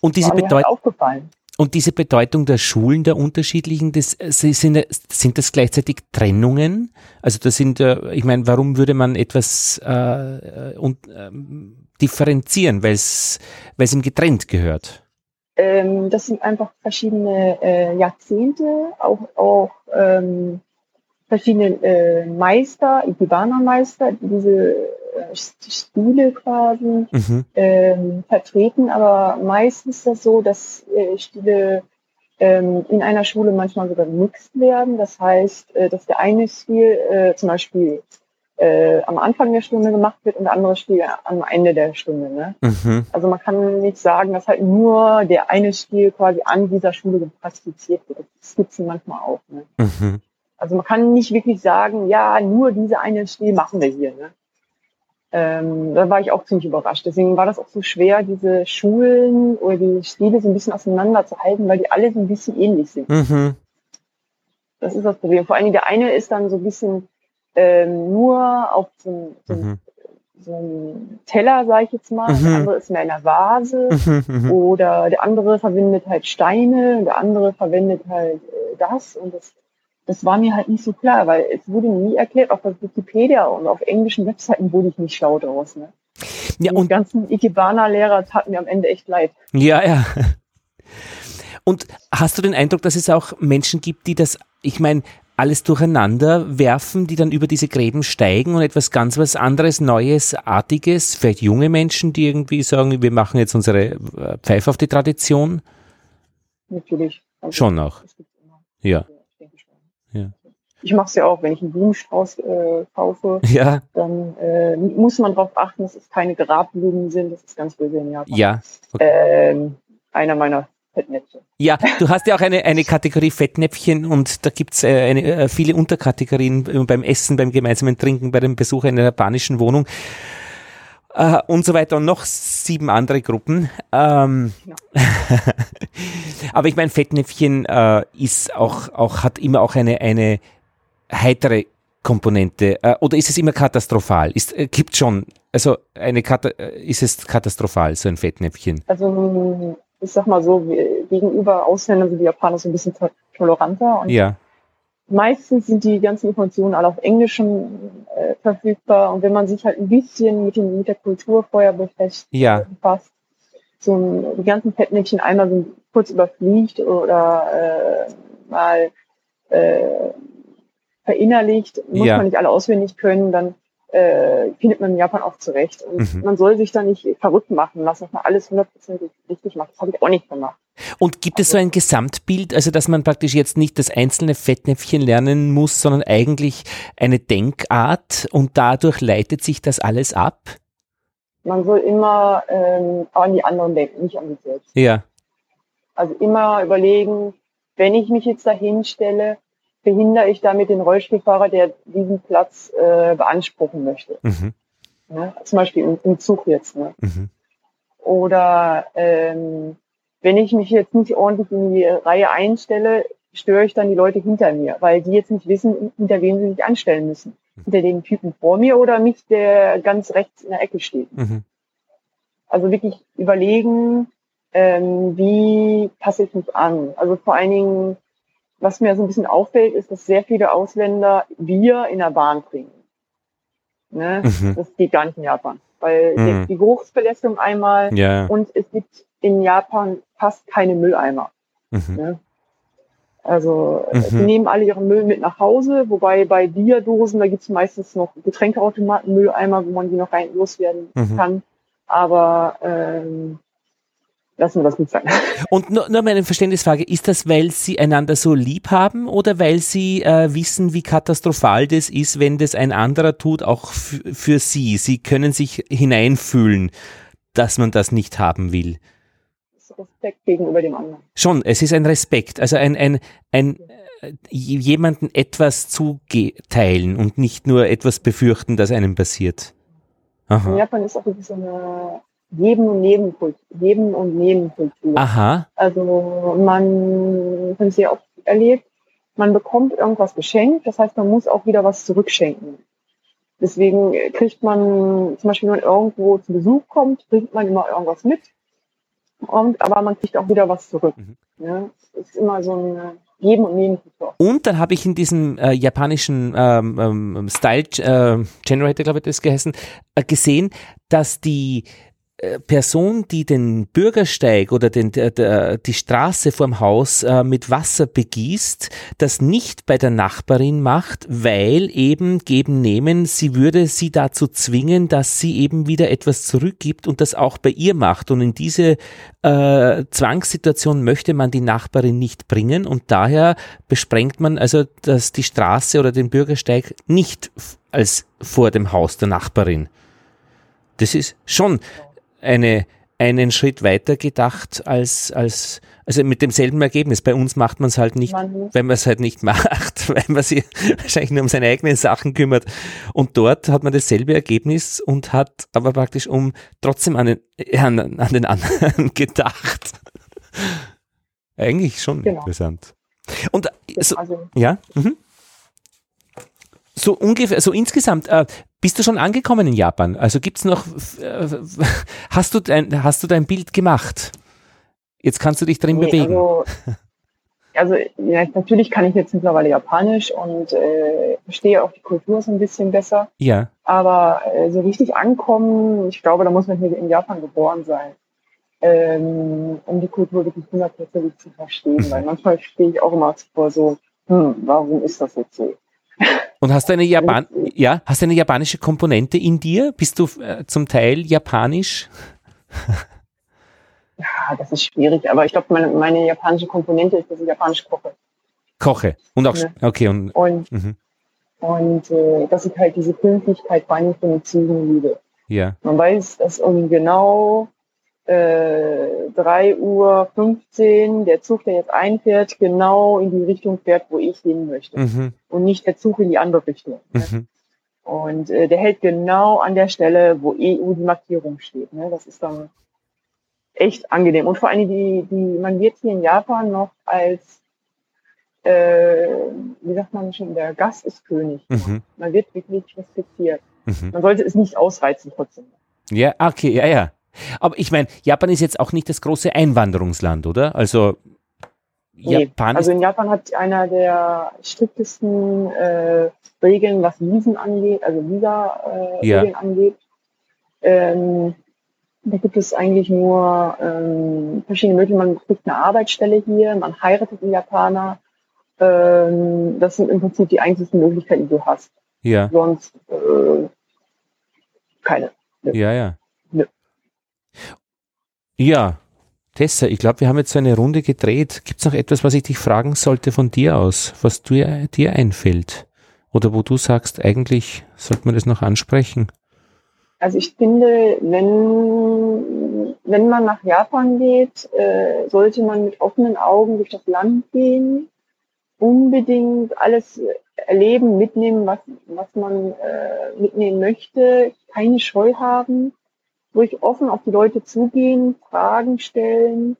Und diese halt Bedeutung. aufgefallen. Und diese Bedeutung der Schulen, der unterschiedlichen, das, äh, sind, sind das gleichzeitig Trennungen? Also das sind, äh, ich meine, warum würde man etwas äh, äh, und, ähm, differenzieren, weil es weil es ihm getrennt gehört? Ähm, das sind einfach verschiedene äh, Jahrzehnte, auch, auch ähm, verschiedene äh, Meister, Ikebana-Meister, die diese äh, Stile quasi Mhm. ähm, vertreten, aber meistens ist das so, dass äh, Stile ähm, in einer Schule manchmal sogar gemixt werden. Das heißt, äh, dass der eine Stil äh, zum Beispiel äh, am Anfang der Stunde gemacht wird und der andere Stil am Ende der Stunde. Ne? Mhm. Also man kann nicht sagen, dass halt nur der eine Stil quasi an dieser Schule praktiziert wird. Das gibt's manchmal auch. Ne? Mhm. Also man kann nicht wirklich sagen, ja, nur diese eine Stil machen wir hier. Ne? Ähm, da war ich auch ziemlich überrascht. Deswegen war das auch so schwer, diese Schulen oder die Stile so ein bisschen auseinanderzuhalten, weil die alle so ein bisschen ähnlich sind. Mhm. Das ist das Problem. Vor allen Dingen der eine ist dann so ein bisschen ähm, nur auf so, einem- so, Mhm. so einem Teller, sage ich jetzt mal. Mhm. Der andere ist mehr in einer Vase. Mhm. Mhm. Oder der andere verwendet halt Steine, der andere verwendet halt äh, das und das, das war mir halt nicht so klar, weil es wurde nie erklärt, auch auf Wikipedia und auf englischen Webseiten wurde ich nicht schlau draus. Ne? Ja, Die und ganzen Ikebana-Lehrer taten mir am Ende echt leid. Ja, ja. Und hast du den Eindruck, dass es auch Menschen gibt, die das, ich meine, alles durcheinander werfen, die dann über diese Gräben steigen und etwas ganz was anderes, Neues, Artiges, vielleicht junge Menschen, die irgendwie sagen, wir machen jetzt unsere äh, Pfeife auf die Tradition? Natürlich. Also, schon auch. Ja. Ich mache es ja auch, wenn ich einen Blumenstrauß äh, kaufe, ja. dann äh, muss man darauf achten, dass es keine Grabblumen sind. Das ist ganz böse in Japan. Ja. Okay. Ähm, einer meiner Fettnäpfchen. Ja, du hast ja auch eine, eine Kategorie Fettnäpfchen und da gibt's äh, eine, äh, viele Unterkategorien äh, beim Essen, beim gemeinsamen Trinken, bei dem Besuch einer japanischen Wohnung äh, und so weiter und noch sieben andere Gruppen. Ähm, ja. aber ich meine, Fettnäpfchen äh, ist auch, auch, hat immer auch eine, eine heitere Komponente. Äh, oder ist es immer katastrophal? Ist, äh, gibt schon, also eine Kata ist es katastrophal, so ein Fettnäpfchen? Also ich sag mal so, gegenüber Ausländern sind die Japaner so ein bisschen toleranter. Und ja. Meistens sind die ganzen Informationen alle auf Englisch äh, verfügbar. Und wenn man sich halt ein bisschen mit, den, mit der Kultur vorher befasst, ja. befasst so ein, die ganzen Fettnäpfchen einmal so kurz überfliegt oder äh, mal äh, verinnerlicht, muss ja. man nicht alle auswendig können, dann äh, findet man in Japan auch zurecht. Und mhm. man soll sich da nicht verrückt machen lassen, dass man alles hundertprozentig richtig macht. Das habe ich auch nicht gemacht. Und gibt es so ein Gesamtbild, also dass man praktisch jetzt nicht das einzelne Fettnäpfchen lernen muss, sondern eigentlich eine Denkart und dadurch leitet sich das alles ab? Man soll immer ähm, an die anderen denken, nicht an sich selbst. Ja. Also immer überlegen, wenn ich mich jetzt dahin stelle, behindere ich damit den Rollstuhlfahrer, der diesen Platz äh, beanspruchen möchte. Mhm. Ja, zum Beispiel im, im Zug jetzt. Ne? Mhm. Oder ähm, wenn ich mich jetzt nicht ordentlich in die Reihe einstelle, störe ich dann die Leute hinter mir, weil die jetzt nicht wissen, hinter wem sie sich anstellen müssen. Mhm. Hinter dem Typen vor mir oder mich, der ganz rechts in der Ecke steht. Mhm. Also wirklich überlegen, ähm, wie passe ich mich an. Also vor allen Dingen was mir so ein bisschen auffällt, ist, dass sehr viele Ausländer Bier in der Bahn bringen. Ne? Mhm. Das geht gar nicht in Japan. Weil mhm. die Geruchsbelästigung einmal ja. und es gibt in Japan fast keine Mülleimer. Mhm. Ne? Also mhm. sie nehmen alle ihren Müll mit nach Hause, wobei bei Bierdosen, da gibt es meistens noch Getränkeautomaten, Mülleimer, wo man die noch rein loswerden mhm. kann. Aber ähm, lassen wir das gut sein. Und nur, nur meine Verständnisfrage, ist das, weil sie einander so lieb haben oder weil sie äh, wissen, wie katastrophal das ist, wenn das ein anderer tut, auch für sie? Sie können sich hineinfühlen, dass man das nicht haben will. Respekt gegenüber dem anderen. Schon, es ist ein Respekt, also ein, ein, ein äh, jemanden etwas zuteilen und nicht nur etwas befürchten, dass einem passiert. Aha. In Japan ist auch so eine Geben und Nebenkultur. Geben und Nebenkultur. Aha. Also man, das ja auch erlebt, man bekommt irgendwas geschenkt, das heißt, man muss auch wieder was zurückschenken. Deswegen kriegt man, zum Beispiel, wenn man irgendwo zu Besuch kommt, bringt man immer irgendwas mit. Und, aber man kriegt auch wieder was zurück. Mhm. Ja, es ist immer so ein Geben und Nehmen. Und dann habe ich in diesem äh, japanischen ähm, ähm, Style äh, Generator, glaube ich, das geheißen, äh, gesehen, dass die äh, Person, die den Bürgersteig oder den, der, der, die Straße vorm Haus äh, mit Wasser begießt, das nicht bei der Nachbarin macht, weil eben geben nehmen, sie würde sie dazu zwingen, dass sie eben wieder etwas zurückgibt und das auch bei ihr macht. Und in diese äh, Zwangssituation möchte man die Nachbarin nicht bringen und daher besprengt man also, dass die Straße oder den Bürgersteig nicht als vor dem Haus der Nachbarin. Das ist schon eine, einen Schritt weiter gedacht als, als, also mit demselben Ergebnis. Bei uns macht man es halt nicht, man wenn man es halt nicht macht, weil man sich wahrscheinlich nur um seine eigenen Sachen kümmert. Und dort hat man dasselbe Ergebnis und hat aber praktisch um trotzdem an den, an, an den anderen gedacht. Eigentlich schon genau. interessant. Und so, also, ja, mhm. so ungefähr, so insgesamt, äh, bist du schon angekommen in Japan? Also gibt es noch, äh, hast, du dein, hast du dein Bild gemacht? Jetzt kannst du dich drin nee, bewegen. Also, also ja, natürlich kann ich jetzt mittlerweile Japanisch und äh, verstehe auch die Kultur so ein bisschen besser. Ja. Aber äh, so richtig ankommen, ich glaube, da muss man hier in Japan geboren sein, ähm, um die Kultur wirklich hundertprozentig zu verstehen. Weil manchmal stehe ich auch immer vor so hm, warum ist das jetzt so? Und hast du eine Japan ja, hast eine japanische Komponente in dir? Bist du äh, zum Teil japanisch? ja, das ist schwierig, aber ich glaube, meine, meine japanische Komponente ist, dass ich japanisch koche. Koche. Und auch, ja. okay. Und, und, mhm. und äh, dass ich halt diese Pünktlichkeit bei den von Zügen liebe. Ja. Man weiß, dass um genau äh, 3 Uhr 15 der Zug, der jetzt einfährt, genau in die Richtung fährt, wo ich hin möchte. Mhm. Und nicht der Zug in die andere Richtung. Ne? Mhm. Und äh, der hält genau an der Stelle, wo EU die Markierung steht. Ne? Das ist dann echt angenehm. Und vor allem die, die, man wird hier in Japan noch als, äh, wie sagt man schon, der Gast ist König. Mhm. Man wird wirklich respektiert. Mhm. Man sollte es nicht ausreizen trotzdem. Ja, okay, ja, ja. Aber ich meine, Japan ist jetzt auch nicht das große Einwanderungsland, oder? Also Japan nee. Also in Japan hat einer der striktesten äh, Regeln, was Wiesen angeht, also Visa-Regeln äh, ja. angeht. Ähm, da gibt es eigentlich nur ähm, verschiedene Möglichkeiten. Man kriegt eine Arbeitsstelle hier, man heiratet einen Japaner. Ähm, das sind im Prinzip die einzigen Möglichkeiten, die du hast. Ja. Sonst äh, keine. Ja, ja. Ja, Tessa, ich glaube, wir haben jetzt eine Runde gedreht. Gibt es noch etwas, was ich dich fragen sollte von dir aus, was du, dir einfällt? Oder wo du sagst, eigentlich sollte man das noch ansprechen? Also ich finde, wenn, wenn man nach Japan geht, äh, sollte man mit offenen Augen durch das Land gehen, unbedingt alles erleben, mitnehmen, was, was man äh, mitnehmen möchte, keine Scheu haben, ruhig offen auf die Leute zugehen, Fragen stellen,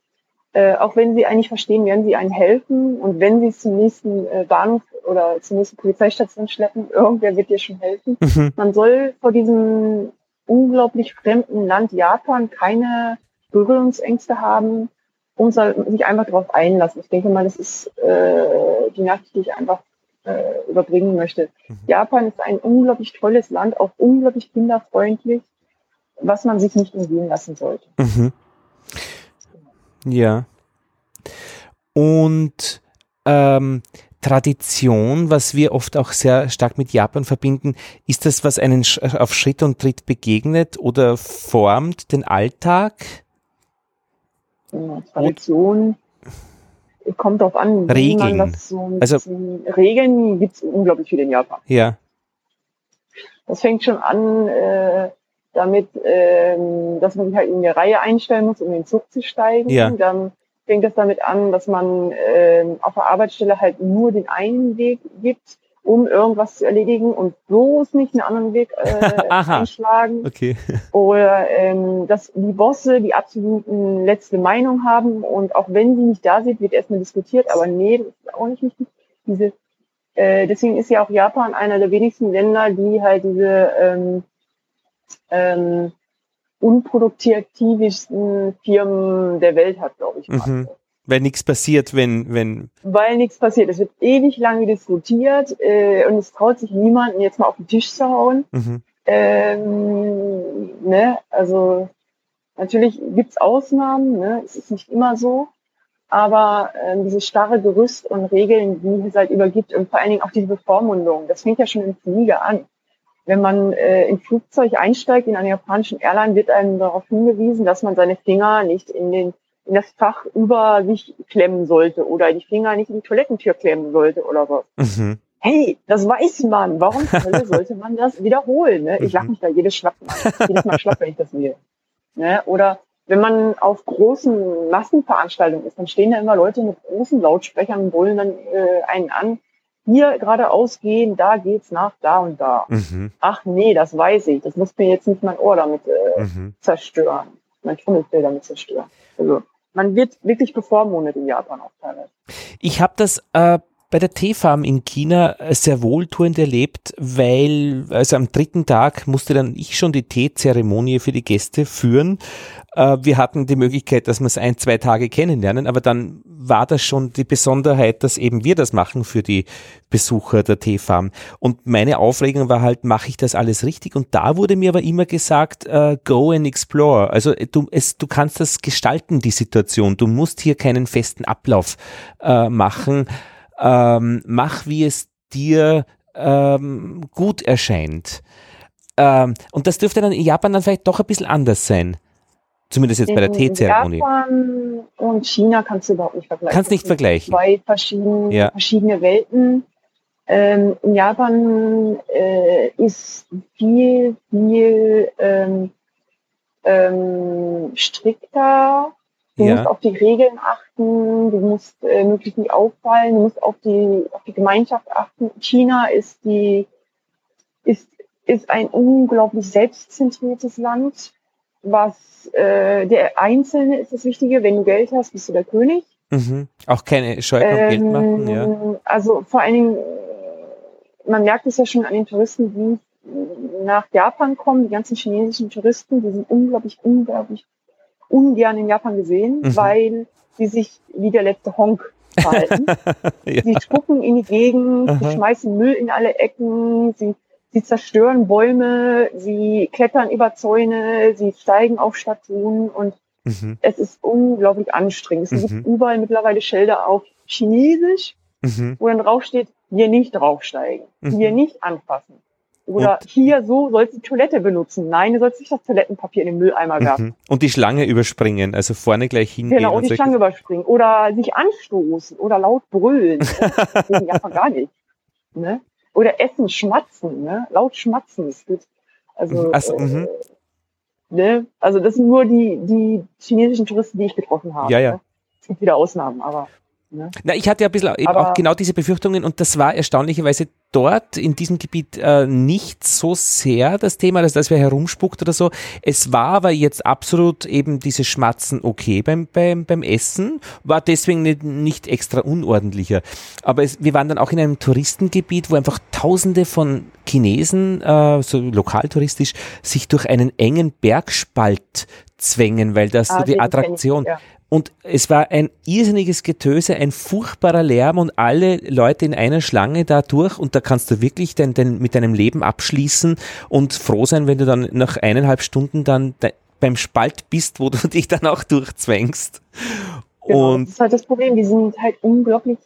äh, auch wenn sie eigentlich verstehen, werden sie einen helfen und wenn sie es zum nächsten äh, Bahnhof oder zur nächsten Polizeistation schleppen, irgendwer wird dir schon helfen. Mhm. Man soll vor diesem unglaublich fremden Land Japan keine Berührungsängste haben und sich einfach darauf einlassen. Ich denke mal, das ist äh, die Nachricht, die ich einfach äh, überbringen möchte. Mhm. Japan ist ein unglaublich tolles Land, auch unglaublich kinderfreundlich, was man sich nicht umgehen lassen sollte. Mhm. Ja. Und ähm, Tradition, was wir oft auch sehr stark mit Japan verbinden, ist das, was einen auf Schritt und Tritt begegnet oder formt den Alltag? Ja, Tradition und kommt darauf an, Regeln. so also, Regeln gibt es unglaublich viele in Japan. Ja. Das fängt schon an äh, damit, ähm, dass man sich halt in eine Reihe einstellen muss, um in den Zug zu steigen. Ja. Dann fängt es damit an, dass man äh, auf der Arbeitsstelle halt nur den einen Weg gibt, um irgendwas zu erledigen und bloß nicht einen anderen Weg äh, einschlagen. Okay. Oder ähm, dass die Bosse die absoluten letzte Meinung haben und auch wenn sie nicht da sind, wird erstmal diskutiert, aber nee, das ist auch nicht wichtig. Diese, äh, deswegen ist ja auch Japan einer der wenigsten Länder, die halt diese ähm, ähm, unproduktivsten Firmen der Welt hat, glaube ich. Mhm. Weil nichts passiert, wenn, wenn. Weil nichts passiert. Es wird ewig lange diskutiert äh, und es traut sich niemanden jetzt mal auf den Tisch zu hauen. Mhm. Ähm, ne? Also natürlich gibt's Ausnahmen, ne? es ist nicht immer so, aber ähm, dieses starre Gerüst und Regeln, die es halt übergibt und vor allen Dingen auch diese Bevormundung, das fängt ja schon im Flieger an. Wenn man äh, in Flugzeug einsteigt, in einer japanischen Airline, wird einem darauf hingewiesen, dass man seine Finger nicht in, den, in das Fach über sich klemmen sollte oder die Finger nicht in die Toilettentür klemmen sollte oder was. Mhm. Hey, das weiß man. Warum sollte man das wiederholen? Ne? Ich lache mhm. mich da jedes, Schlapp, jedes Mal schlapp, wenn ich das sehe. Ne? Oder wenn man auf großen Massenveranstaltungen ist, dann stehen da immer Leute mit großen Lautsprechern und brüllen dann äh, einen an, hier geradeaus gehen, da geht's nach da und da. Mhm. Ach nee, das weiß ich. Das muss mir jetzt nicht mein Ohr damit äh, mhm. zerstören, mein Trommelfell damit zerstören. Also man wird wirklich bevormundet in Japan auch teilweise. Ich habe das äh, bei der Teefarm in China sehr wohltuend erlebt, weil also am dritten Tag musste dann ich schon die Teezeremonie für die Gäste führen. Äh, wir hatten die Möglichkeit, dass wir es ein, zwei Tage kennenlernen, aber dann war das schon die Besonderheit, dass eben wir das machen für die Besucher der Teefarm. Und meine Aufregung war halt, mache ich das alles richtig? Und da wurde mir aber immer gesagt, uh, go and explore. Also du, es, du kannst das gestalten, die Situation. Du musst hier keinen festen Ablauf uh, machen ähm, mach wie es dir ähm, gut erscheint. Ähm, und das dürfte dann in Japan dann vielleicht doch ein bisschen anders sein. Zumindest jetzt bei der Teezeremonie. Japan und China kannst du überhaupt nicht vergleichen. Kannst nicht vergleichen. Zwei verschiedene, Ja. verschiedene Welten. Ähm, in Japan äh, ist viel, viel ähm, ähm, strikter. Du Ja. musst auf die Regeln achten, du musst äh, möglichst nicht auffallen, du musst auf die, auf die Gemeinschaft achten. China ist die, ist, ist ein unglaublich selbstzentriertes Land, was äh, der Einzelne ist das Wichtige. Wenn du Geld hast, bist du der König. Mhm. Auch keine Scheu am Geld machen, ja. Ähm, Also vor allen Dingen, äh, man merkt es ja schon an den Touristen, die nach Japan kommen, die ganzen chinesischen Touristen, die sind unglaublich, unglaublich ungern in Japan gesehen, Mhm. weil sie sich wie der letzte Honk verhalten. Ja. Sie spucken in die Gegend, Aha. sie schmeißen Müll in alle Ecken, sie, sie zerstören Bäume, sie klettern über Zäune, sie steigen auf Statuen und Mhm. es ist unglaublich anstrengend. Es Mhm. gibt überall mittlerweile Schilder auf Chinesisch, Mhm. wo dann draufsteht, hier nicht draufsteigen, Mhm. hier nicht anfassen. Oder hier so sollst du die Toilette benutzen. Nein, du sollst nicht das Toilettenpapier in den Mülleimer werfen. Mhm. Und die Schlange überspringen, also vorne gleich hingehen. Genau, und und die Schlange überspringen. Oder sich anstoßen oder laut brüllen. Das geht in Japan gar nicht. Ne? Oder essen, schmatzen, ne? Laut schmatzen. Das geht, also, Ach so, äh, ne? also das sind nur die, die chinesischen Touristen, die ich getroffen habe. Ja, ja. Ne? Es gibt wieder Ausnahmen, aber ne? Na, ich hatte ja ein bisschen eben Aber- auch genau diese Befürchtungen und das war erstaunlicherweise dort in diesem Gebiet äh, nicht so sehr das Thema, dass das wer herumspuckt oder so. Es war aber jetzt absolut eben dieses Schmatzen okay beim, beim, beim Essen, war deswegen nicht, nicht extra unordentlicher. Aber es, wir waren dann auch in einem Touristengebiet, wo einfach tausende von Chinesen, äh, so lokaltouristisch, sich durch einen engen Bergspalt zwängen, weil das so Ah, die den kenn ich, Attraktion. ja. Und es war ein irrsinniges Getöse, ein furchtbarer Lärm und alle Leute in einer Schlange da durch und da kannst du wirklich dein, dein, mit deinem Leben abschließen und froh sein, wenn du dann nach eineinhalb Stunden dann de, beim Spalt bist, wo du dich dann auch durchzwängst. Genau, Und das ist halt das Problem. Die sind halt unglaublich,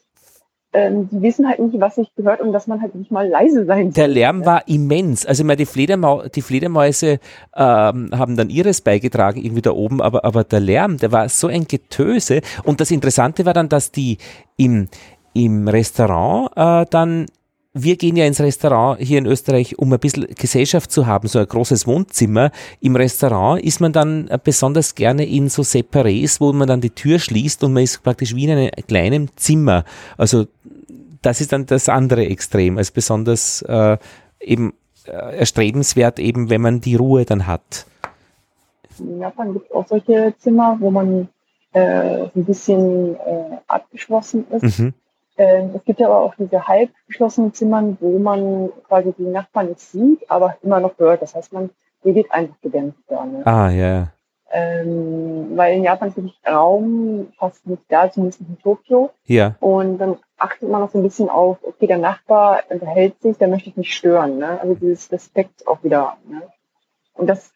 ähm, die wissen halt nicht, was sich gehört und dass man halt nicht mal leise sein der soll. Lärm war immens. Also ich meine, die, Fledermau die Fledermäuse ähm, haben dann ihres beigetragen, irgendwie da oben, aber, aber der Lärm, der war so ein Getöse. Und das Interessante war dann, dass die im, im Restaurant äh, dann wir gehen ja ins Restaurant hier in Österreich, um ein bisschen Gesellschaft zu haben, so ein großes Wohnzimmer. Im Restaurant ist man dann besonders gerne in so Separés, wo man dann die Tür schließt und man ist praktisch wie in einem kleinen Zimmer. Also das ist dann das andere Extrem, als besonders äh, eben äh, erstrebenswert, eben wenn man die Ruhe dann hat. In Japan gibt es auch solche Zimmer, wo man äh, ein bisschen äh, abgeschlossen ist. Mhm. Ähm, es gibt ja aber auch diese halb geschlossenen Zimmern, wo man quasi die Nachbarn nicht sieht, aber immer noch hört. Das heißt, man redet einfach gedämpft da. Ne? Ah, ja, ja. Ähm, weil in Japan ist wirklich Raum fast nicht da, zumindest nicht in Tokio. Ja, Und dann achtet man noch so ein bisschen auf, okay, der Nachbar unterhält sich, der möchte ich nicht stören. Ne? Also dieses Respekt auch wieder. Ne? Und das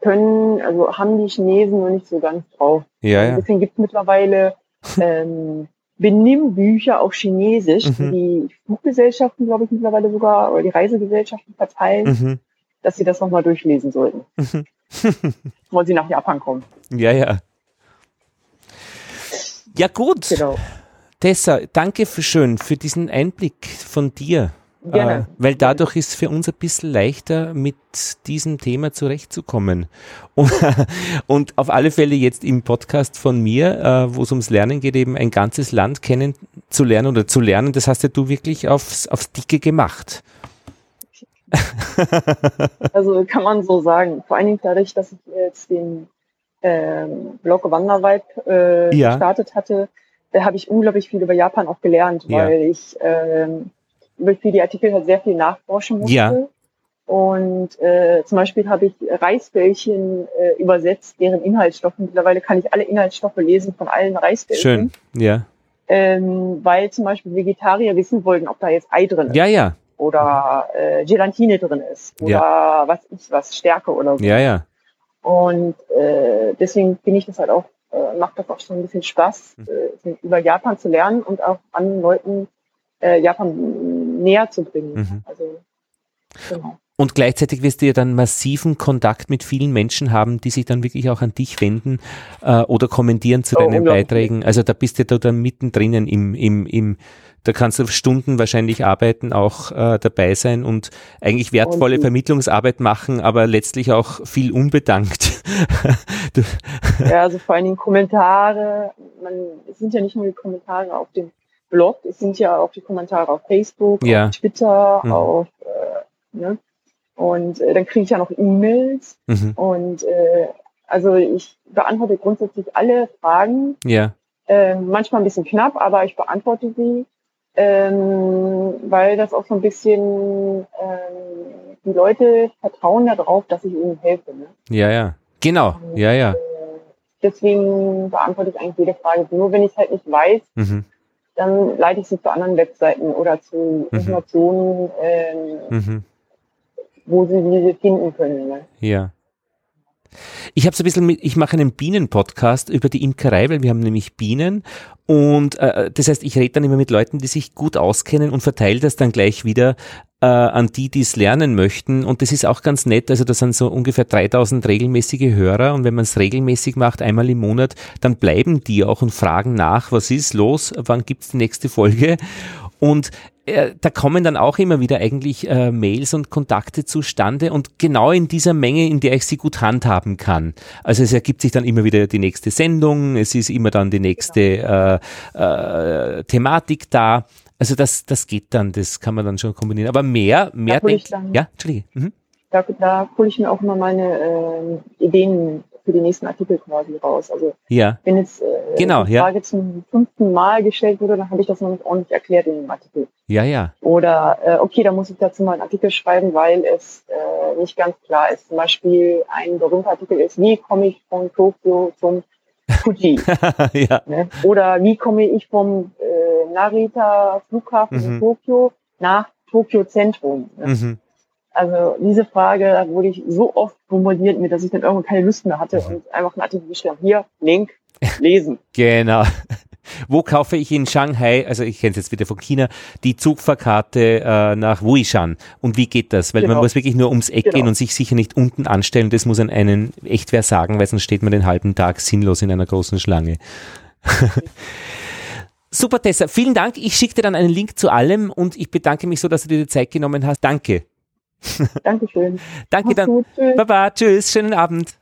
können, also haben die Chinesen noch nicht so ganz drauf. ja, ja. Deswegen gibt es mittlerweile ähm, Benimmbücher auf Chinesisch, Mhm. die Fluggesellschaften, glaube ich, mittlerweile sogar, oder die Reisegesellschaften verteilen, Mhm. dass sie das nochmal durchlesen sollten, Mhm. wollen sie nach Japan kommen. Ja, ja. Ja, gut. Genau. Tessa, danke für schön für diesen Einblick von dir. Gerne. Äh, weil dadurch ist für uns ein bisschen leichter, mit diesem Thema zurechtzukommen. Und, und auf alle Fälle jetzt im Podcast von mir, äh, wo es ums Lernen geht, eben ein ganzes Land kennenzulernen oder zu lernen, das hast ja du wirklich aufs, aufs Dicke gemacht. Also kann man so sagen. Vor allen Dingen dadurch, dass ich jetzt den ähm, Blog Wandervibe äh, Ja. gestartet hatte, da habe ich unglaublich viel über Japan auch gelernt, Ja. weil ich ähm, für die Artikel halt sehr viel nachforschen musste. Ja. Und äh, zum Beispiel habe ich Reisbällchen äh, übersetzt, deren Inhaltsstoffe. Mittlerweile kann ich alle Inhaltsstoffe lesen von allen Reisbällchen. Schön. Ja. Ähm, weil zum Beispiel Vegetarier wissen wollten, ob da jetzt Ei drin ist Ja, ja. oder äh, Gelatine drin ist oder was ich was Stärke oder so. Ja, ja. Und äh, deswegen finde ich das halt auch, äh, macht das auch schon ein bisschen Spaß, Mhm. äh, über Japan zu lernen und auch anderen Leuten äh, Japan näher zu bringen. Mhm. Also, genau. Und gleichzeitig wirst du ja dann massiven Kontakt mit vielen Menschen haben, die sich dann wirklich auch an dich wenden äh, oder kommentieren zu oh, deinen Beiträgen. Also da bist du da dann mittendrin im, im, im, da kannst du Stunden wahrscheinlich arbeiten, auch äh, dabei sein und eigentlich wertvolle und, Vermittlungsarbeit machen, aber letztlich auch viel unbedankt. ja, also vor allen Dingen Kommentare, man, es sind ja nicht nur die Kommentare auf dem Blog, es sind ja auch die Kommentare auf Facebook, ja. auf Twitter, mhm. auf äh, ne? Und äh, dann kriege ich ja noch E-Mails. Mhm. Und äh, also ich beantworte grundsätzlich alle Fragen. Ja. Äh, manchmal ein bisschen knapp, aber ich beantworte sie, ähm, weil das auch so ein bisschen ähm, die Leute vertrauen darauf, dass ich ihnen helfe. Ne? Ja, ja. Genau. Und, ja, ja. Äh, deswegen beantworte ich eigentlich jede Frage. Nur wenn ich es halt nicht weiß, mhm. Dann leite ich sie zu anderen Webseiten oder zu mhm. Informationen. Ähm, mhm wo sie diese finden können. Ne? Ja. Ich habe so ein bisschen mit, ich mache einen Bienen-Podcast über die Imkerei, weil wir haben nämlich Bienen und äh, das heißt, ich rede dann immer mit Leuten, die sich gut auskennen und verteile das dann gleich wieder äh, an die, die es lernen möchten. Und das ist auch ganz nett, also das sind so ungefähr 3000 regelmäßige Hörer. Und wenn man es regelmäßig macht, einmal im Monat, dann bleiben die auch und fragen nach, was ist los, wann gibt's die nächste Folge? Und äh, da kommen dann auch immer wieder eigentlich äh, Mails und Kontakte zustande. Und genau in dieser Menge, in der ich sie gut handhaben kann. Also es ergibt sich dann immer wieder die nächste Sendung, es ist immer dann die nächste äh, äh, Thematik da. Also das, das geht dann, das kann man dann schon kombinieren. Aber mehr, mehr denkt, ja, Entschuldige. Mhm. Da, da hole ich mir auch immer meine äh, Ideen für die nächsten Artikel quasi raus. Also ja. wenn jetzt äh, genau, die Frage ja. zum fünften Mal gestellt wurde, dann habe ich das noch nicht ordentlich erklärt in dem Artikel. Ja, ja. Oder äh, okay, da muss ich dazu mal einen Artikel schreiben, weil es äh, nicht ganz klar ist. Zum Beispiel ein berühmter Artikel ist, wie komme ich von Tokio zum Fuji? ja. ne? Oder wie komme ich vom Narita Flughafen mhm. in Tokio nach Tokio Zentrum? Ne? Mhm. Also diese Frage wurde ich so oft bombardiert mit, dass ich dann irgendwann keine Lust mehr hatte mhm. und einfach einen Artikel geschrieben. Hier, Link, lesen. genau. Wo kaufe ich in Shanghai, also ich kenne es jetzt wieder von China, die Zugfahrkarte äh, nach Wuishan? Und wie geht das? Weil genau. man muss wirklich nur ums Eck genau. gehen und sich sicher nicht unten anstellen. Das muss an einen echt wer sagen, weil sonst steht man den halben Tag sinnlos in einer großen Schlange. Super, Tessa. Vielen Dank. Ich schicke dir dann einen Link zu allem und ich bedanke mich so, dass du dir die Zeit genommen hast. Danke. Dankeschön. Danke Mach's dann. Gut, tschüss. Baba, tschüss, schönen Abend.